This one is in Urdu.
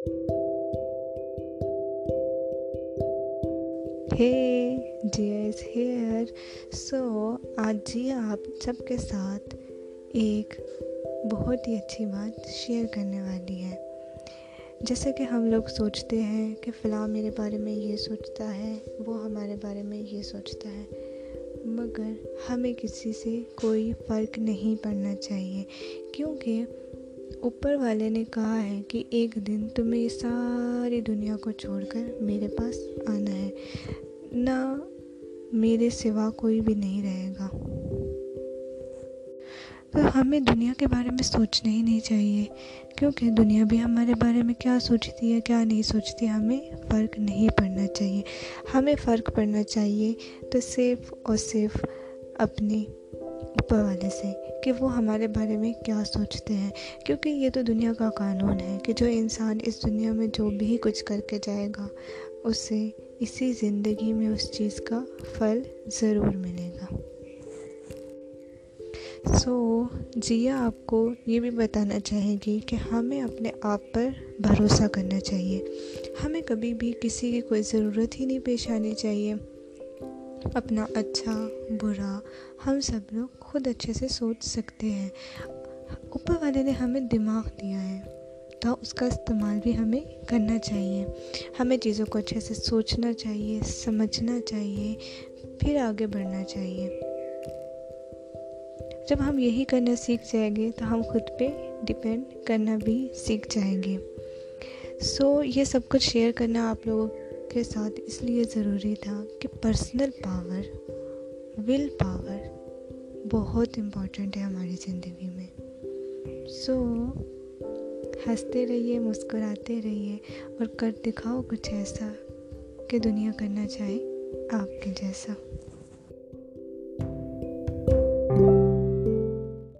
ہے ڈیئرز ہیئر سو آج جی آپ سب کے ساتھ ایک بہت ہی اچھی بات شیئر کرنے والی ہے جیسا کہ ہم لوگ سوچتے ہیں کہ فلاں میرے بارے میں یہ سوچتا ہے وہ ہمارے بارے میں یہ سوچتا ہے مگر ہمیں کسی سے کوئی فرق نہیں پڑنا چاہیے کیونکہ اوپر والے نے کہا ہے کہ ایک دن تمہیں ساری دنیا کو چھوڑ کر میرے پاس آنا ہے۔ نہ میرے سوا کوئی بھی نہیں رہے گا۔ تو ہمیں دنیا کے بارے میں سوچنا ہی نہیں چاہیے، کیونکہ دنیا بھی ہمارے بارے میں کیا سوچتی ہے، کیا نہیں سوچتی، ہمیں فرق نہیں پڑنا چاہیے۔ ہمیں فرق پڑنا چاہیے تو صرف اور صرف اپنی اوپر والے سے کہ وہ ہمارے بارے میں کیا سوچتے ہیں۔ کیونکہ یہ تو دنیا کا قانون ہے کہ جو انسان اس دنیا میں جو بھی کچھ کر کے جائے گا اسے اسی زندگی میں اس چیز کا پھل ضرور ملے گا۔ سو so, جیا آپ کو یہ بھی بتانا چاہے گی کہ ہمیں اپنے آپ پر بھروسہ کرنا چاہیے۔ ہمیں کبھی بھی کسی کی کوئی ضرورت ہی نہیں پیش آنی چاہیے۔ اپنا اچھا برا ہم سب لوگ خود اچھے سے سوچ سکتے ہیں۔ اوپر والے نے ہمیں دماغ دیا ہے تو اس کا استعمال بھی ہمیں کرنا چاہیے۔ ہمیں چیزوں کو اچھے سے سوچنا چاہیے سمجھنا چاہیے پھر آگے بڑھنا چاہیے۔ جب ہم یہی کرنا سیکھ جائیں گے تو ہم خود پہ ڈپینڈ کرنا بھی سیکھ جائیں گے۔ سو so, یہ سب کچھ شیئر کرنا آپ لوگوں کے ساتھ اس لیے ضروری تھا کہ پرسنل پاور ول پاور بہت امپورٹنٹ ہے ہماری زندگی میں۔ سو ہنستے رہیے، مسکراتے رہیے اور کر دکھاؤ کچھ ایسا کہ دنیا کرنا چاہے آپ کے جیسا۔